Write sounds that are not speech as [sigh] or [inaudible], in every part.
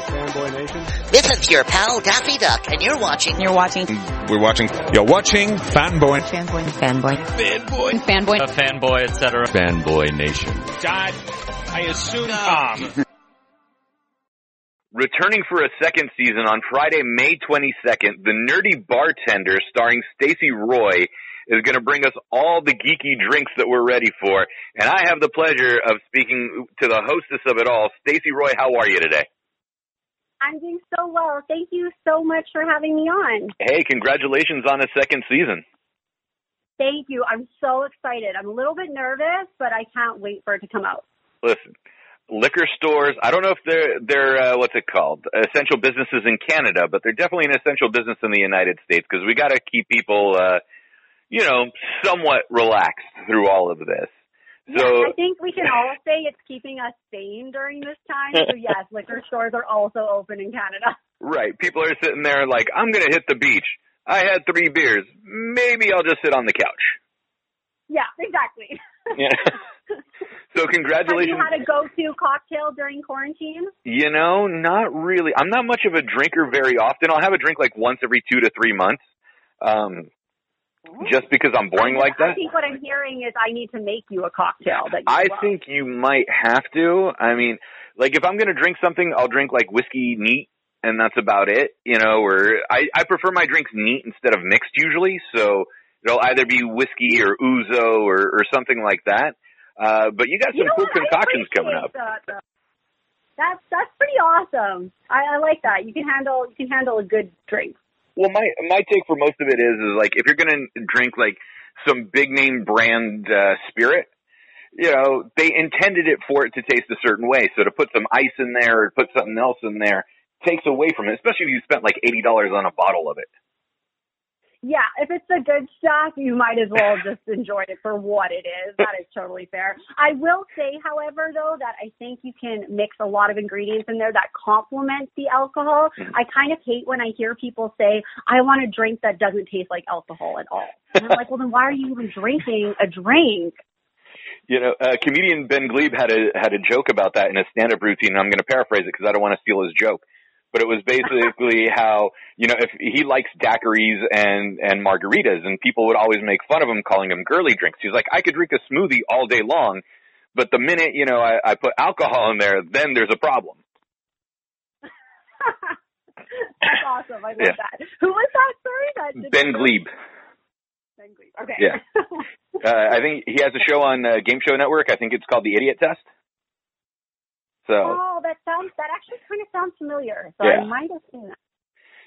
Fanboy Nation. This is your pal Daffy Duck, and you're watching. You're watching. We're watching. You're watching Fanboy. Fanboy. Fanboy. Fanboy. Fanboy. A fanboy, etc. Fanboy Nation. God, I assume Tom. [laughs] Returning for a second season on Friday, May 22nd, The Nerdy Bartender starring Stacey Roy is going to bring us all the geeky drinks that we're ready for. And I have the pleasure of speaking to the hostess of it all, Stacey Roy. How are you today? I'm doing so well. Thank you so much for having me on. Hey, congratulations on a second season. Thank you. I'm so excited. I'm a little bit nervous, but I can't wait for it to come out. Listen, liquor stores, I don't know if they're, they're, uh, what's it called? Essential businesses in Canada, but they're definitely an essential business in the United States because we got to keep people, uh, you know, somewhat relaxed through all of this. So I think we can all say it's keeping us sane during this time. So [laughs] yes, liquor stores are also open in Canada. Right. People are sitting there like, I'm going to hit the beach. I had three beers. Maybe I'll just sit on the couch. Yeah, exactly. [laughs] Yeah. so congratulations. Have you had a go-to cocktail during quarantine? You know, not really. I'm not much of a drinker very often. I'll have a drink like once every two to three months. Um, just because I'm boring I, like that. I think what I'm hearing is I need to make you a cocktail that you I love. think you might have to. I mean, like if I'm going to drink something, I'll drink like whiskey neat and that's about it, you know, or I, I prefer my drinks neat instead of mixed usually. So it'll either be whiskey or ouzo or, or something like that. Uh, but you got some You know cool what? Concoctions coming up. that, though. That's that's pretty awesome. I, I like that. You can handle you can handle a good drink. Well, my my take for most of it is is like if you're gonna drink like some big name brand uh, spirit, you know, they intended it for it to taste a certain way. So to put some ice in there or put something else in there takes away from it, especially if you spent like eighty dollars on a bottle of it. Yeah, if it's the good stuff, you might as well just enjoy it for what it is. That is totally fair. I will say, however, though, that I think you can mix a lot of ingredients in there that complement the alcohol. I kind of hate when I hear people say, I want a drink that doesn't taste like alcohol at all. And I'm like, well, then why are you even drinking a drink? You know, uh, comedian Ben Gleib had a had a joke about that in a stand up routine. And I'm going to paraphrase it because I don't want to steal his joke. But it was basically how you know if he likes daiquiris and and margaritas, and people would always make fun of him calling them girly drinks. He's like, I could drink a smoothie all day long, but the minute you know I, I put alcohol in there, then there's a problem. That's awesome. I love Yeah. that. Who was that? Sorry, that Ben Gleib. Ben Gleib. Okay. Yeah. [laughs] Uh, I think he has a show on uh, Game Show Network. I think it's called The Idiot Test. So oh, that sounds. That actually kind of sounds familiar. So Yeah. I might have seen that.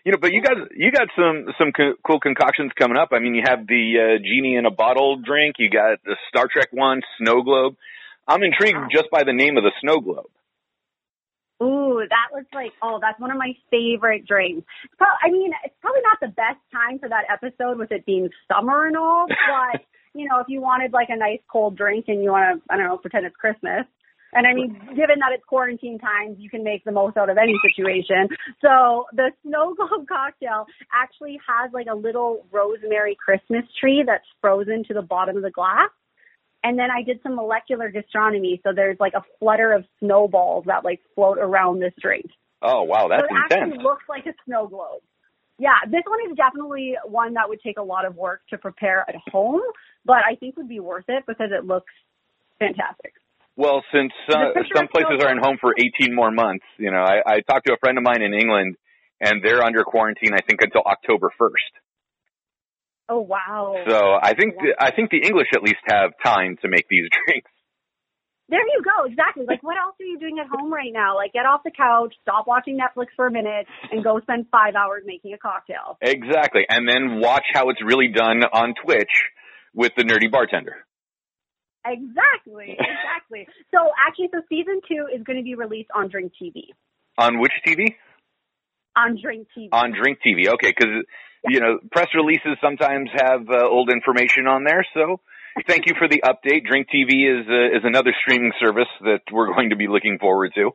you know, but you guys you got some some co- cool concoctions coming up. I mean, you have the uh, genie in a bottle drink. You got the Star Trek one, Snow Globe. I'm intrigued just by the name of the Snow Globe. Ooh, that was like, oh, that's one of my favorite drinks. Pro- I mean, it's probably not the best time for that episode with it being summer and all, [laughs] but, you know, if you wanted like a nice cold drink and you want to, I don't know, pretend it's Christmas. And I mean, given that it's quarantine times, you can make the most out of any situation. So the snow [laughs] globe cocktail actually has like a little rosemary Christmas tree that's frozen to the bottom of the glass. And then I did some molecular gastronomy, so there's like a flutter of snowballs that like float around this drink. Oh wow, that's so it intense. actually looks like a snow globe. Yeah, this one is definitely one that would take a lot of work to prepare at home, but I think would be worth it because it looks fantastic. Well, since uh, some places so are in home for 18 more months, you know, I, I talked to a friend of mine in England, and they're under quarantine. I think until October 1st. Oh wow. So I think the, I think the English at least have time to make these [laughs] drinks. There you go, exactly. Like what else are you doing at home right now? Like get off the couch, stop watching Netflix for a minute, and go spend five hours making a cocktail. Exactly, and then watch how it's really done on Twitch with the nerdy bartender. Exactly, [laughs] exactly. so actually, so season two is going to be released on Drink TV. On which TV? On Drink TV. On Drink TV. Okay, because you know press releases sometimes have uh, old information on there. So thank you for the update. Drink TV is uh, is another streaming service that we're going to be looking forward to.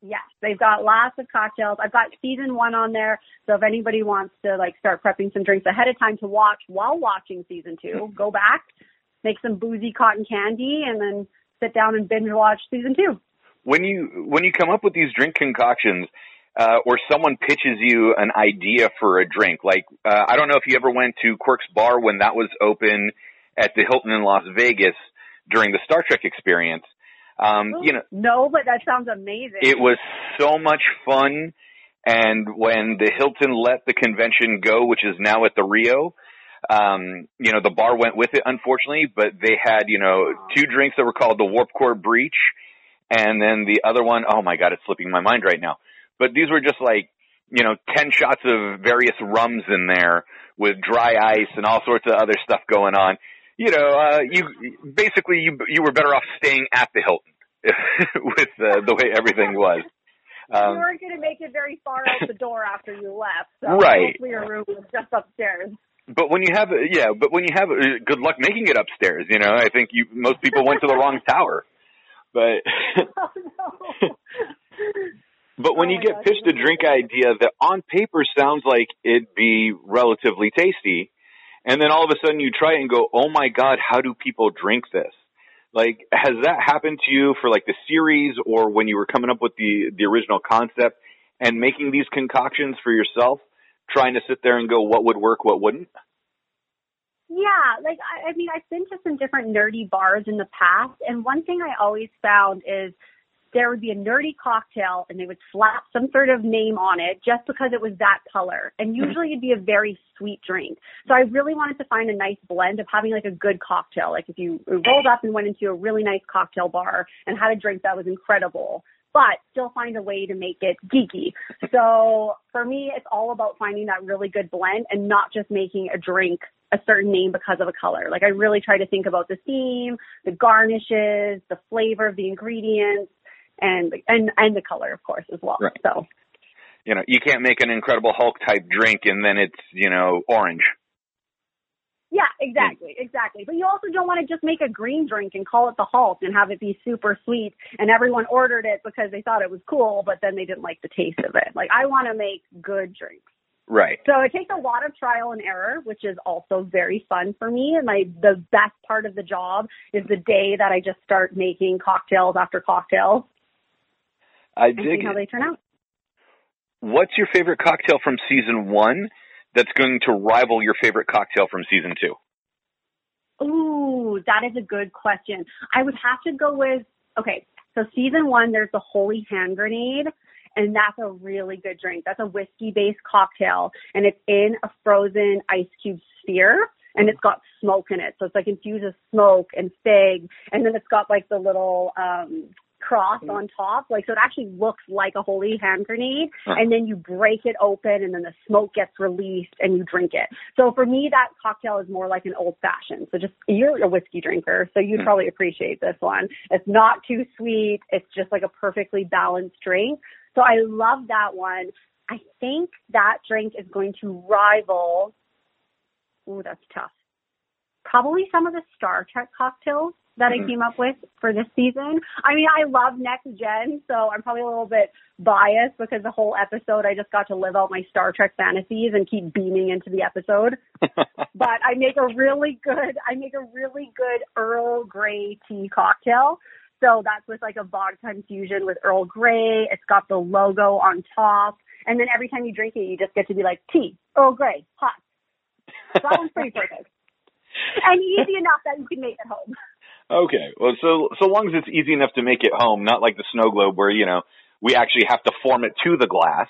Yes, they've got lots of cocktails. I've got season one on there, so if anybody wants to like start prepping some drinks ahead of time to watch while watching season two, go back, make some boozy cotton candy, and then sit down and binge watch season two. when you when you come up with these drink concoctions, uh, or someone pitches you an idea for a drink, like uh, I don't know if you ever went to Quark's Bar when that was open at the Hilton in Las Vegas during the Star Trek experience. Um, you know, no, but that sounds amazing. it was so much fun. And when the Hilton let the convention go, which is now at the Rio, um, you know, the bar went with it, unfortunately, but they had, you know, two drinks that were called the Warp Core Breach. And then the other one, oh my God, it's slipping my mind right now. But these were just like, you know, 10 shots of various rums in there with dry ice and all sorts of other stuff going on. You know, uh, you, basically you, you were better off staying at the Hilton [laughs] with uh, the way everything was. [laughs] Um, you weren't going to make it very far out the door after you left. So Right. Hopefully your room was just upstairs. But when you have, yeah, but when you have, uh, good luck making it upstairs. You know, I think you most people went to the wrong tower. But oh [laughs] no. [laughs] but when Oh you get gosh, pitched a drink idea that on paper sounds like it'd be relatively tasty, and then all of a sudden you try it and go, "Oh my god, how do people drink this?" Like, has that happened to you for like the series or when you were coming up with the the original concept and making these concoctions for yourself, trying to sit there and go, "What would work, what wouldn't?" Yeah, like I, I mean, I've been to some different nerdy bars in the past, and one thing I always found is there would be a nerdy cocktail, and they would slap some sort of name on it just because it was that color, and hmm. usually it'd be a very sweet drink. So I really wanted to find a nice blend of having like a good cocktail. Like if you rolled up and went into a really nice cocktail bar and had a drink that was incredible, but still find a way to make it geeky. So for me, it's all about finding that really good blend and not just making a drink a certain name because of a color. Like I really try to think about the theme, the garnishes, the flavor of the ingredients, and and and the color, of course, as well. Right. So You know, you can't make an Incredible Hulk type drink and then it's you know orange. Yeah, exactly, exactly. But you also don't want to just make a green drink and call it the Hulk and have it be super sweet and everyone ordered it because they thought it was cool, but then they didn't like the taste of it. Like I want to make good drinks. Right. So it takes a lot of trial and error, which is also very fun for me. And my the best part of the job is the day that I just start making cocktails after cocktails I dig see how they turn out. What's your favorite cocktail from season one that's going to rival your favorite cocktail from season two? Ooh, that is a good question. I would have to go with okay. So season one, there's the holy hand grenade, and that's a really good drink. That's a whiskey based cocktail, and it's in a frozen ice cube sphere, and it's got smoke in it. So it's like infused with smoke and fig, and then it's got like the little um cross on top. Like so it actually looks like a holy hand grenade Huh. and then you break it open and then the smoke gets released and you drink it. So for me that cocktail is more like an old fashioned. So just you're a whiskey drinker, so you'd Hmm. probably appreciate this one. It's not too sweet. It's just like a perfectly balanced drink. So I love that one. I think that drink is going to rival Ooh, that's tough. Probably some of the Star Trek cocktails that Mhm. I came up with for this season. I mean, I love Next Gen, so I'm probably a little bit biased because the whole episode I just got to live out my Star Trek fantasies and keep beaming into the episode. [laughs] but I make a really good, I make a really good Earl Grey tea cocktail. So that's with like a vodka infusion with Earl Grey. It's got the logo on top. And then every time you drink it, you just get to be like, tea, Earl Grey, hot. So that one's pretty [laughs] perfect. And easy enough that you can make at home. Okay. Well, so so long as it's easy enough to make it home, not like the snow globe where you know we actually have to form it to the glass.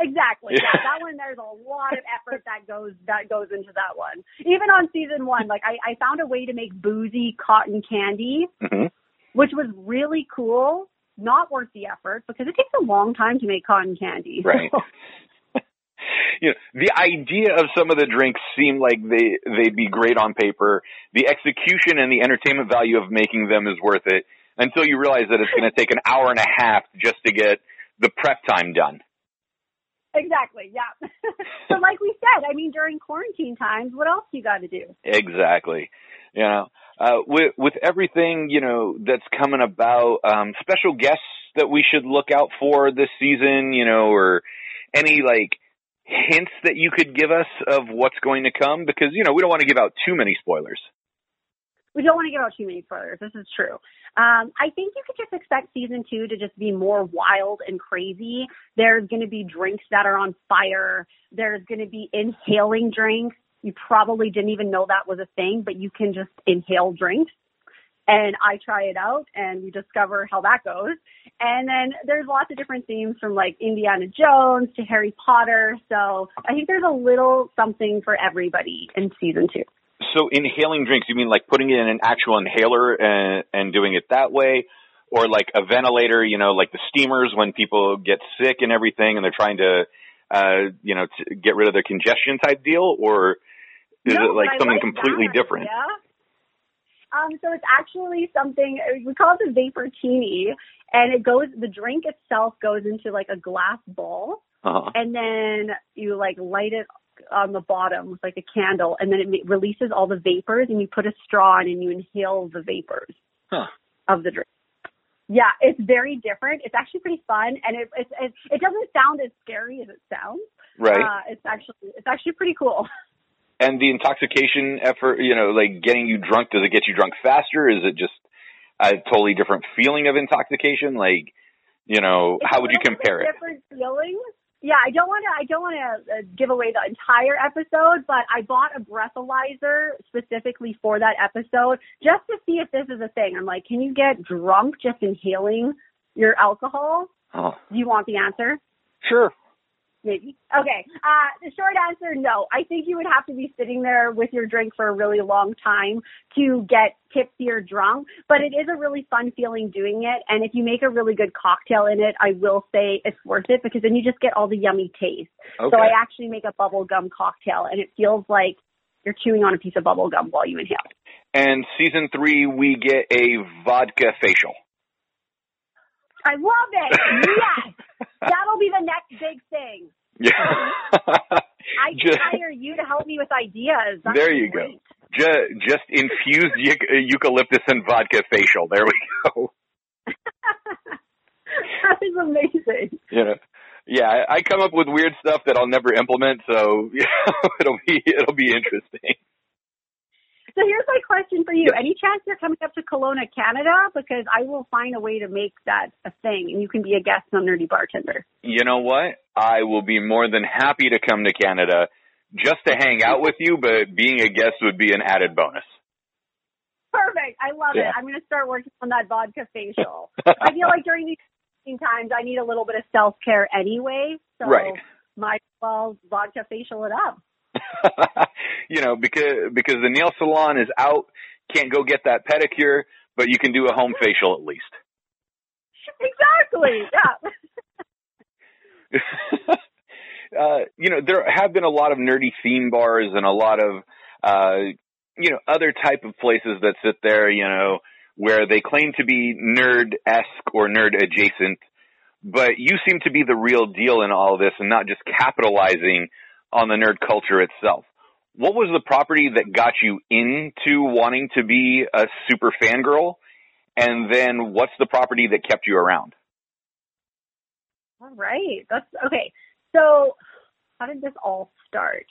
Exactly. [laughs] Yeah, that one there's a lot of effort that goes that goes into that one. Even on season one, like I, I found a way to make boozy cotton candy, hmm which was really cool. Not worth the effort because it takes a long time to make cotton candy. Right. [laughs] [laughs] you know, the idea of some of the drinks seem like they they'd be great on paper. The execution and the entertainment value of making them is worth it until you realize that it's going to take an hour and a half just to get the prep time done. exactly. Yeah. [laughs] but like we said, I mean, during quarantine times, what else you got to do? Exactly. You know, uh, with with everything you know that's coming about, um, special guests that we should look out for this season, you know, or any like hints that you could give us of what's going to come, because you know we don't want to give out too many spoilers. we don't want to give out too many spoilers. This is true. Um, I think you could just expect season two to just be more wild and crazy. There's going to be drinks that are on fire. There's going to be inhaling drinks. You probably didn't even know that was a thing, but you can just inhale drinks. And I try it out and we discover how that goes. And then there's lots of different themes from like Indiana Jones to Harry Potter. So I think there's a little something for everybody in season two. So inhaling drinks, you mean like putting it in an actual inhaler and, and doing it that way? Or like a ventilator, you know, like the steamers when people get sick and everything and they're trying to, uh, you know, to get rid of their congestion type deal? Or is No, it like something like completely that different? idea. Um, so it's actually something we call it the vaportini, and it goes. The drink itself goes into like a glass bowl, Uh-huh. and then you like light it on the bottom with like a candle, and then it releases all the vapors, and you put a straw in and you inhale the vapors Huh. of the drink. Yeah, it's very different. It's actually pretty fun, and it it it, it doesn't sound as scary as it sounds. Right. Uh, it's actually it's actually pretty cool. [laughs] and the intoxication effort, you know, like getting you drunk, does it get you drunk faster? Is it just a totally different feeling of intoxication? Like, you know, It's how would you compare it? Different feelings. Yeah, I don't want to. I don't want to uh, give away the entire episode, but I bought a breathalyzer specifically for that episode just to see if this is a thing. I'm like, can you get drunk just inhaling your alcohol? Oh, Do you want the answer? sure. Maybe. Okay. Uh, the short answer, no. I think you would have to be sitting there with your drink for a really long time to get tipsy or drunk, but it is a really fun feeling doing it. And if you make a really good cocktail in it, I will say it's worth it because then you just get all the yummy taste. Okay. So I actually make a bubble gum cocktail and it feels like you're chewing on a piece of bubble gum while you inhale. and season three, we get a vodka facial. I love it. [laughs] Yes. That'll be the next big thing. Yeah. I [laughs] just, hire you to help me with ideas. That's There you go. great. ju- just infused eu- eucalyptus and vodka facial. There we [laughs] go. [laughs] that is amazing. You know. Yeah, I I come up with weird stuff that I'll never implement, so you know, it'll be it'll be interesting. So here's my question for you. Any chance you're coming up to Kelowna, Canada? Because I will find a way to make that a thing and you can be a guest on Nerdy Bartender. You know what? I will be more than happy to come to Canada just to hang out with you, but being a guest would be an added bonus. Perfect. I love Yeah. it. I'm going to start working on that vodka facial. [laughs] I feel like during these times I need a little bit of self care anyway. So Right. might as well vodka facial it up. [laughs] you know, because because the nail salon is out, can't go get that pedicure, but you can do a home facial at least. [laughs] Exactly. Yeah. [laughs] uh, you know, there have been a lot of nerdy theme bars and a lot of, uh, you know, other type of places that sit there, you know, where they claim to be nerd-esque or nerd adjacent, but you seem to be the real deal in all this and not just capitalizing on the nerd culture itself. What was the property that got you into wanting to be a super fangirl? And then what's the property that kept you around? All right. That's okay. So, how did this all start?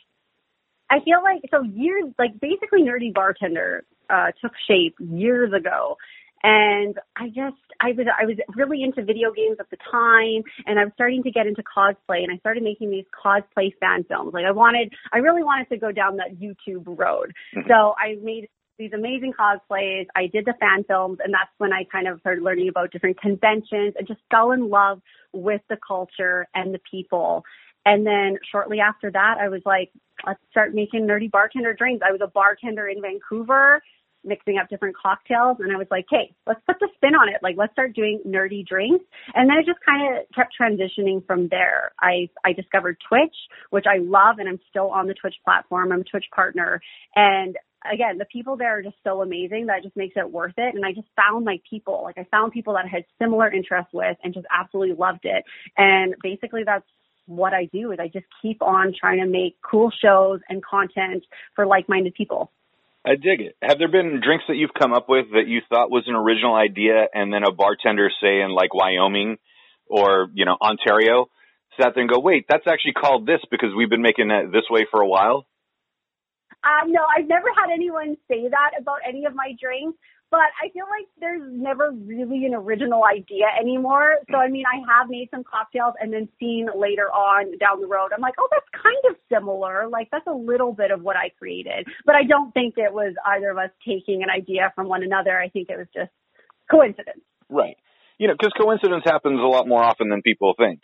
I feel like so years, like basically, nerdy bartender uh, took shape years ago, and I just I was I was really into video games at the time, and I was starting to get into cosplay, and I started making these cosplay fan films. Like I wanted, I really wanted to go down that YouTube road. Mm-hmm. So I made these amazing cosplays. I did the fan films, and that's when I kind of started learning about different conventions and just fell in love with the culture and the people. And then shortly after that, I was like, let's start making nerdy bartender drinks. I was a bartender in Vancouver, mixing up different cocktails, and I was like, hey, let's put the spin on it. Like, let's start doing nerdy drinks. And then it just kind of kept transitioning from there. I I discovered Twitch, which I love, and I'm still on the Twitch platform. I'm a Twitch partner, and again, the people there are just so amazing that just makes it worth it. And I just found my people. Like I found people that I had similar interests with and just absolutely loved it. And basically that's what I do is I just keep on trying to make cool shows and content for like-minded people. I dig it. Have there been drinks that you've come up with that you thought was an original idea and then a bartender say in like Wyoming or, you know, Ontario sat there and go, wait, that's actually called this because we've been making it this way for a while? Uh, no, I've never had anyone say that about any of my drinks, but I feel like there's never really an original idea anymore. So, I mean, I have made some cocktails and then seen later on down the road, I'm like, oh, that's kind of similar. Like, that's a little bit of what I created. But I don't think it was either of us taking an idea from one another. I think it was just coincidence. Right. You know, because coincidence happens a lot more often than people think.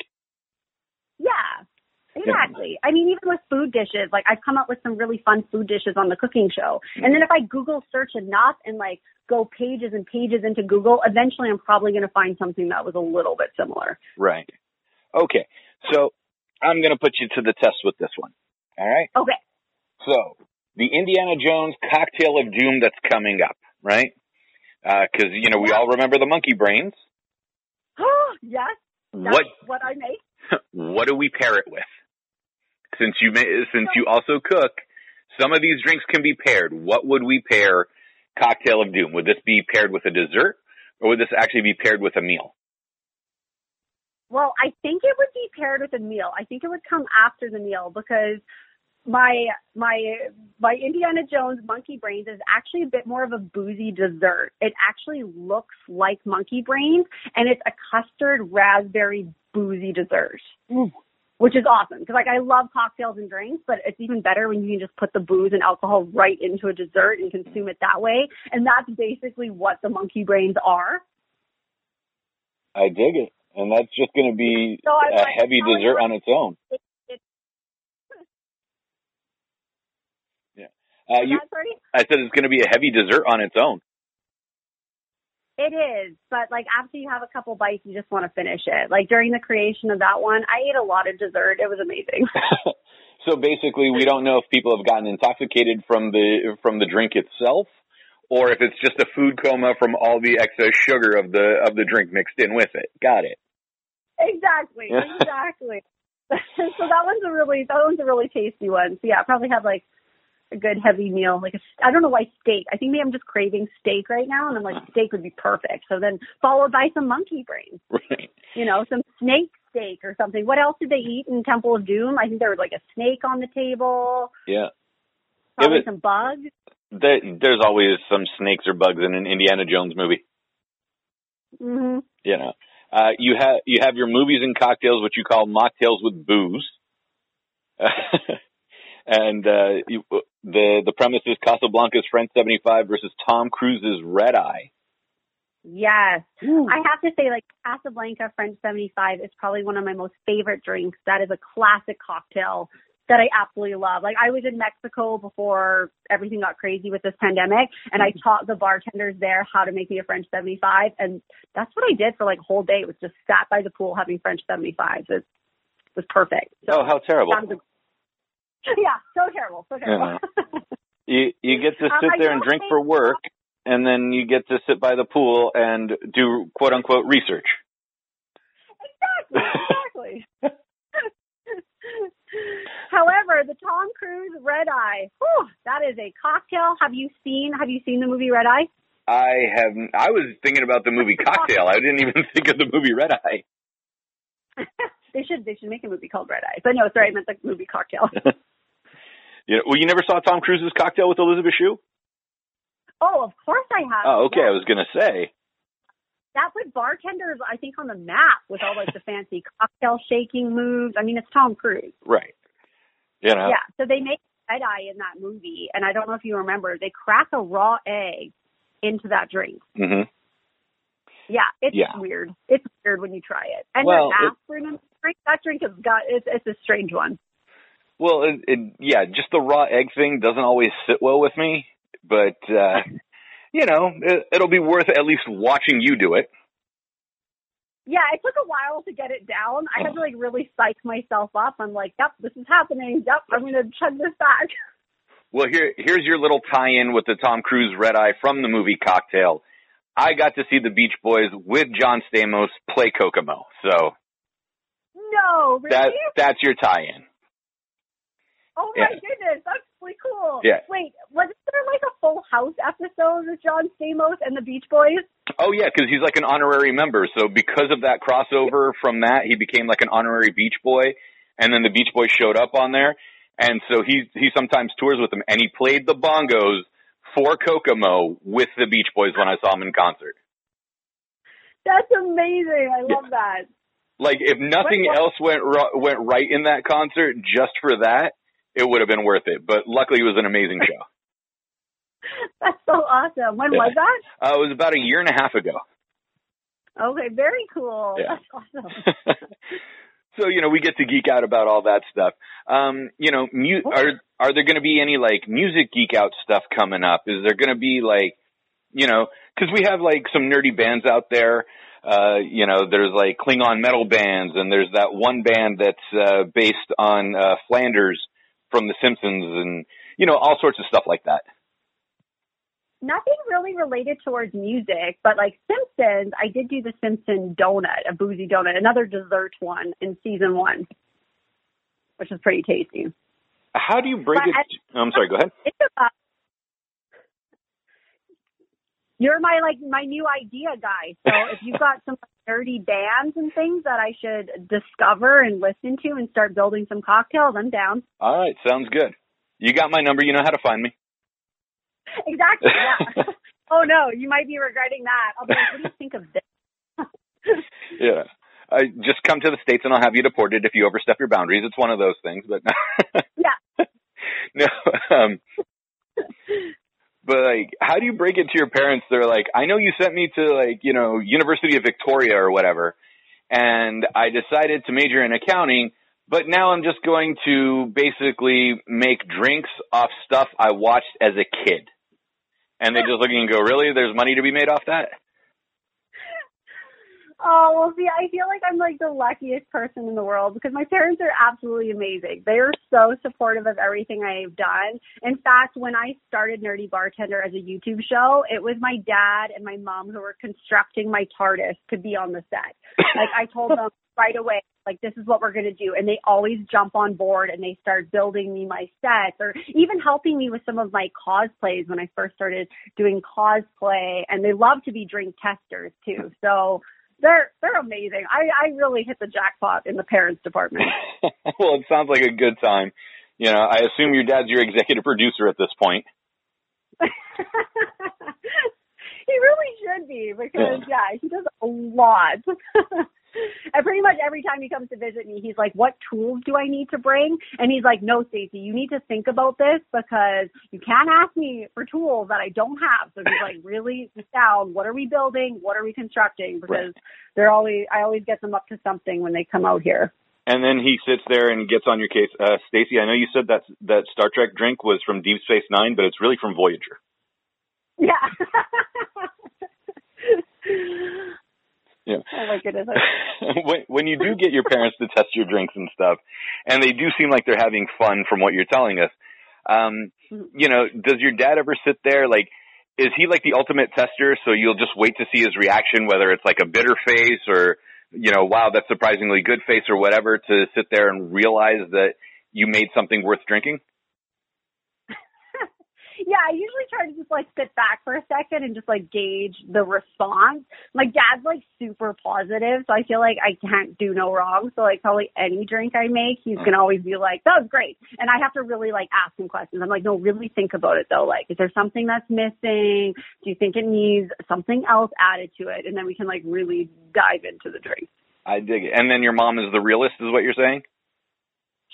Yeah. Exactly. I mean, even with food dishes, like I've come up with some really fun food dishes on the cooking show. And then mm. if I Google search enough and like go pages and pages into Google, eventually I'm probably going to find something that was a little bit similar. Right. Okay. So I'm going to put you to the test with this one. All right. Okay. So the Indiana Jones cocktail of doom that's coming up, right? Uh, because you know we all remember the monkey brains. Oh, [gasps] yes. That's What what I make. [laughs] what do we pair it with? Since you may, since you also cook, some of these drinks can be paired. What would we pair cocktail of doom? Would this be paired with a dessert, or would this actually be paired with a meal? Well, I think it would be paired with a meal. I think it would come after the meal because my my my Indiana Jones monkey brains is actually a bit more of a boozy dessert. It actually looks like monkey brains and it's a custard raspberry boozy dessert. Which is awesome because like I love cocktails and drinks, but it's even better when you can just put the booze and alcohol right into a dessert and consume it that way. And that's basically what the monkey brains are. I dig it, and that's just going to be So a like- heavy dessert on its own. [laughs] It, it, Uh, you. I said it's going to be a heavy dessert on its own. It is, but like after you have a couple bites, you just want to finish it. Like during the creation of that one, I ate a lot of dessert. It was amazing. [laughs] [laughs] so basically, we don't know if people have gotten intoxicated from the from the drink itself, or if it's just a food coma from all the excess sugar of the of the drink mixed in with it. Got it. exactly, [laughs] exactly. so that one's a really that one's a really tasty one. So yeah, I probably have like a good heavy meal. Like a, I don't know why steak. I think maybe I'm just craving steak right now, and I'm like steak would be perfect. So then followed by some monkey brains. [laughs] Right. You know, some snake steak or something. What else did they eat in Temple of Doom? I think there was like a snake on the table. Yeah. Probably some bugs. There, there's always some snakes or bugs in an Indiana Jones movie. Mm-hmm. You know. Uh, you have you have your movies and cocktails, which you call mocktails with booze. [laughs] and uh, you, the the premise is Casablanca's French 75 versus Tom Cruise's Red Eye. Yes. I have to say, like, Casablanca French 75 is probably one of my most favorite drinks. That is a classic cocktail that I absolutely love. Like, I was in Mexico before everything got crazy with this pandemic, and I taught the bartenders there how to make me a French 75, and that's what I did for like a whole day. It was just sat by the pool having French 75s. It was perfect. So Oh, how terrible! that was a- [laughs] yeah, so terrible, so terrible. You you get to [laughs] Um, sit I there and drink think- for work, and then you get to sit by the pool and do quote unquote research. exactly, exactly. [laughs] However, the Tom Cruise Red Eye, whew, that is a cocktail. Have you seen? Have you seen the movie Red Eye? I have. I was thinking about the movie Cocktail. I didn't even think of the movie Red Eye. they should. They should make a movie called Red Eye. But no, sorry, I meant the movie Cocktail. You know, well, you never saw Tom Cruise's Cocktail with Elizabeth Shue? oh, of course I have. Oh, okay. Yeah. I was gonna say. that put bartenders, I think, on the map with all like the fancy cocktail shaking moves. I mean, it's Tom Cruise. Right. You know. Yeah. So they make Red Eye in that movie, and I don't know if you remember, they crack a raw egg into that drink. hmm Yeah, it's Yeah. weird. It's weird when you try it. And Well, there's it- aspirin in the drink. That drink has got it's it's a strange one. Well, it, it, yeah, just the raw egg thing doesn't always sit well with me, but uh, [laughs] you know, it, it'll be worth at least watching you do it. Yeah, it took a while to get it down. I had to like really psych myself up. I'm like, yep, this is happening. Yep, I'm gonna chug this back. [laughs] Well, here here's your little tie-in with the Tom Cruise Red Eye from the movie Cocktail. I got to see the Beach Boys with John Stamos play Kokomo, so No, really? that that's your tie-in. Oh my yeah. goodness, that's really cool. Yeah. Wait, wasn't there like a Full House episode with John Stamos and the Beach Boys? Oh yeah, because he's like an honorary member. So because of that crossover from that, he became like an honorary Beach Boy, and then the Beach Boys showed up on there. And so he he sometimes tours with them, and he played the bongos for Kokomo with the Beach Boys when I saw him in concert. That's amazing. I love that. Like if nothing else went ro- went right in that concert, just for that, it would have been worth it. But luckily, it was an amazing show. [laughs] That's so awesome. When Yeah. was that? Uh, it was about a year and a half ago. Okay, very cool. Yeah. That's awesome. [laughs] so you know we get to geek out about all that stuff. Um, you know, mu- are are there going to be any like music geek out stuff coming up? Is there going to be like, you know, because we have like some nerdy bands out there. Uh, you know, there's like Klingon metal bands, and there's that one band that's uh, based on uh, Flanders from The Simpsons, and you know all sorts of stuff like that. Nothing really related towards music, but like Simpsons, I did do the Simpson donut, a boozy donut, another dessert one in season one, which is pretty tasty. How do you break But it? I- I'm sorry. Go ahead. [laughs] It's about you're my like my new idea guy. So [laughs] if you've got some nerdy bands and things that I should discover and listen to and start building some cocktails, I'm down. All right, sounds good. You got my number. You know how to find me. Exactly. [laughs] Yeah. oh no, you might be regretting that. I'll be like, what do you think of this? [laughs] yeah. I just come to the states and I'll have you deported if you overstep your boundaries. It's one of those things, but Yeah. no. Um, but like, how do you break it to your parents? They're like, I know you sent me to like, you know, University of Victoria or whatever, and I decided to major in accounting, but now I'm just going to basically make drinks off stuff I watched as a kid. And they just look at you and go, really? There's money to be made off that? Oh, well, see, I feel like I'm like the luckiest person in the world because my parents are absolutely amazing. They are so supportive of everything I've done. In fact, when I started Nerdy Bartender as a YouTube show, it was my dad and my mom who were constructing my TARDIS to be on the set. Like, I told them [laughs] right away, like, this is what we're going to do. And they always jump on board and they start building me my sets or even helping me with some of my cosplays when I first started doing cosplay. And they love to be drink testers too. So, they're they're amazing. I I really hit the jackpot in the parents department. [laughs] well, it sounds like a good time. You know, I assume your dad's your executive producer at this point. [laughs] he really should be because yeah, he does a lot. [laughs] and pretty much every time he comes to visit me, he's like, "What tools do I need to bring?" And he's like, "No, Stacey, you need to think about this because you can't ask me for tools that I don't have." So he's like, "Really down. What are we building? What are we constructing?" Because they're always I always get them up to something when they come out here. And then he sits there and gets on your case. Uh, Stacey, I know you said that that Star Trek drink was from Deep Space Nine, but it's really from Voyager. Yeah. [laughs] Yeah. [laughs] Oh my goodness. [laughs] when when you do get your parents to test your drinks and stuff, and they do seem like they're having fun from what you're telling us, um, you know, does your dad ever sit there like? Is he like the ultimate tester? So you'll just wait to see his reaction, whether it's like a bitter face or, you know, wow, that's surprisingly good face or whatever, to sit there and realize that you made something worth drinking. Yeah, I usually try to just like sit back for a second and just like gauge the response. My dad's like super positive, so I feel like I can't do no wrong. So like probably any drink I make, he's gonna always be like, "That was great," and I have to really like ask him questions. I'm like, "No, really think about it though. Like, is there something that's missing? Do you think it needs something else added to it?" And then we can like really dive into the drink. I dig it. And then your mom is the realist, is what you're saying?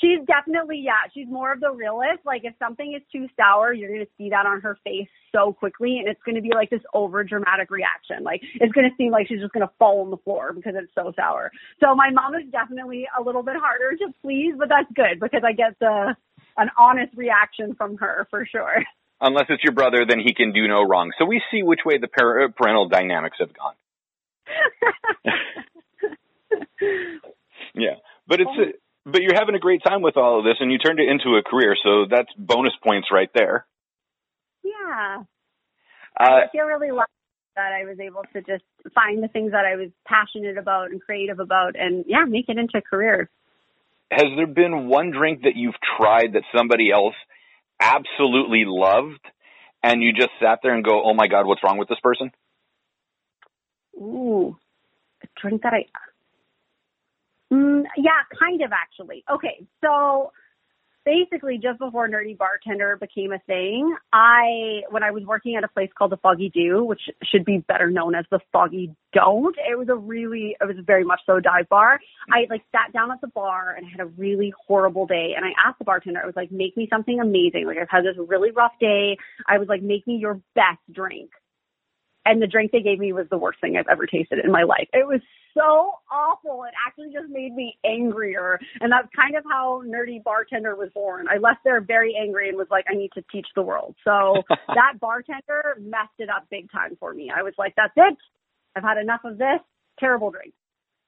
She's definitely, yeah, she's more of the realist. Like if something is too sour, you're going to see that on her face so quickly and it's going to be like this over dramatic reaction. Like it's going to seem like she's just going to fall on the floor because it's so sour. So my mom is definitely a little bit harder to please, but that's good because I get the, an honest reaction from her for sure. Unless it's your brother, then he can do no wrong. So we see which way the par- uh, parental dynamics have gone. [laughs] [laughs] Yeah, but it's a, but you're having a great time with all of this, and you turned it into a career, so that's bonus points right there. yeah. Uh, I feel really lucky that I was able to just find the things that I was passionate about and creative about and yeah, make it into a career. has there been one drink that you've tried that somebody else absolutely loved, and you just sat there and go, "Oh my God, what's wrong with this person?" Ooh, a drink that I. Mm, yeah, kind of actually. Okay, so basically just before Nerdy Bartender became a thing, I when I was working at a place called the Foggy Dew, which should be better known as the Foggy Don't, it was a really it was very much so a dive bar. I like sat down at the bar and I had a really horrible day and I asked the bartender, I was like, make me something amazing. Like I've had this really rough day. I was like, make me your best drink and the drink they gave me was the worst thing I've ever tasted in my life. It was so awful. It actually just made me angrier. And that's kind of how Nerdy Bartender was born. I left there very angry and was like, I need to teach the world. So [laughs] that bartender messed it up big time for me. I was like, that's it. I've had enough of this terrible drink.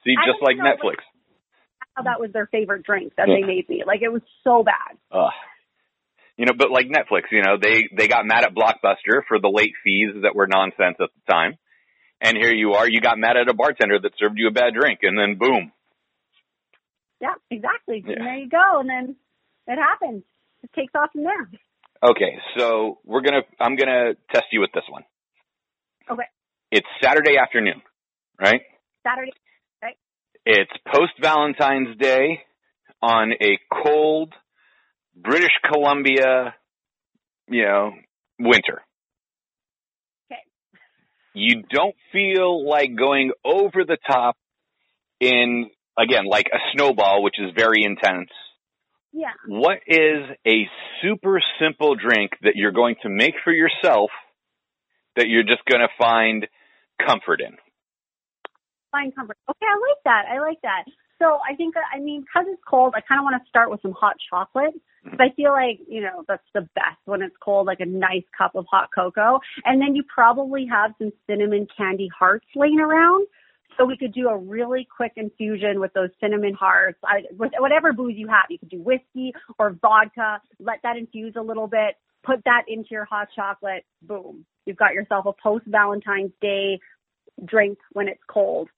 See, just like Netflix. How that was their favorite drink that Yeah. they made me. Like it was so bad. Ugh. You know, but like Netflix, you know, they they got mad at Blockbuster for the late fees that were nonsense at the time. And here you are, you got mad at a bartender that served you a bad drink and then boom. Yeah, exactly. Yeah. And there you go. And then it happens. It takes off from there. Okay, so we're going to I'm going to test you with this one. Okay. It's Saturday afternoon, right? Saturday. Right. It's post Valentine's Day on a cold British Columbia, you know, winter. Okay. You don't feel like going over the top in, again, like a snowball, which is very intense. Yeah. What is a super simple drink that you're going to make for yourself that you're just going to find comfort in? find comfort. Okay, I like that. I like that. So I think I mean, because it's cold, I kind of want to start with some hot chocolate. Because I feel like, you know, that's the best when it's cold, like a nice cup of hot cocoa. And then you probably have some cinnamon candy hearts laying around. So we could do a really quick infusion with those cinnamon hearts, I, with whatever booze you have. You could do whiskey or vodka. Let that infuse a little bit. Put that into your hot chocolate. Boom. You've got yourself a post Valentine's Day drink when it's cold.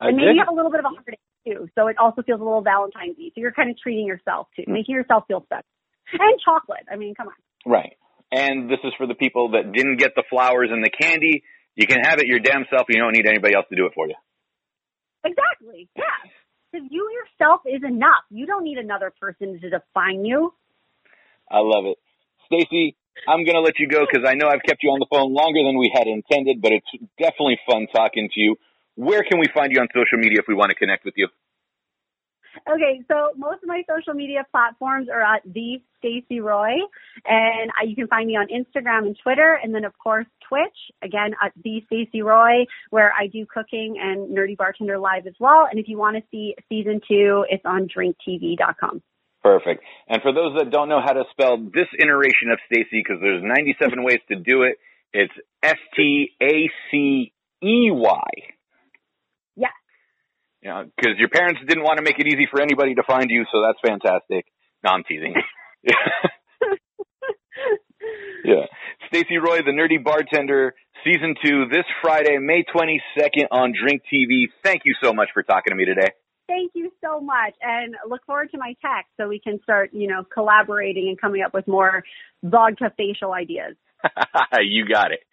I and maybe you have a little bit of a heartache too, so it also feels a little Valentine's-y. So you're kind of treating yourself too, making yourself feel special. And chocolate. I mean, come on. Right. And this is for the people that didn't get the flowers and the candy. You can have it your damn self. You don't need anybody else to do it for you. Exactly. Yeah. Because you yourself is enough. You don't need another person to define you. I love it. Stacey, I'm going to let you go because I know I've kept you on the phone longer than we had intended, but it's definitely fun talking to you. Where can we find you on social media if we want to connect with you? Okay, so most of my social media platforms are at the Stacey Roy, and I, you can find me on Instagram and Twitter, and then of course Twitch. Again, at the Stacey Roy, where I do cooking and Nerdy Bartender live as well. And if you want to see season two, it's on DrinkTV.com. Perfect. And for those that don't know how to spell this iteration of Stacey, because there's 97 ways to do it, it's S T A C E Y. You know, because your parents didn't want to make it easy for anybody to find you, so that's fantastic. No, I'm teasing. [laughs] yeah. Stacey Roy, the nerdy bartender, season two, this Friday, May 22nd on Drink TV. Thank you so much for talking to me today. Thank you so much, and look forward to my text so we can start, you know, collaborating and coming up with more vodka facial ideas. [laughs] you got it.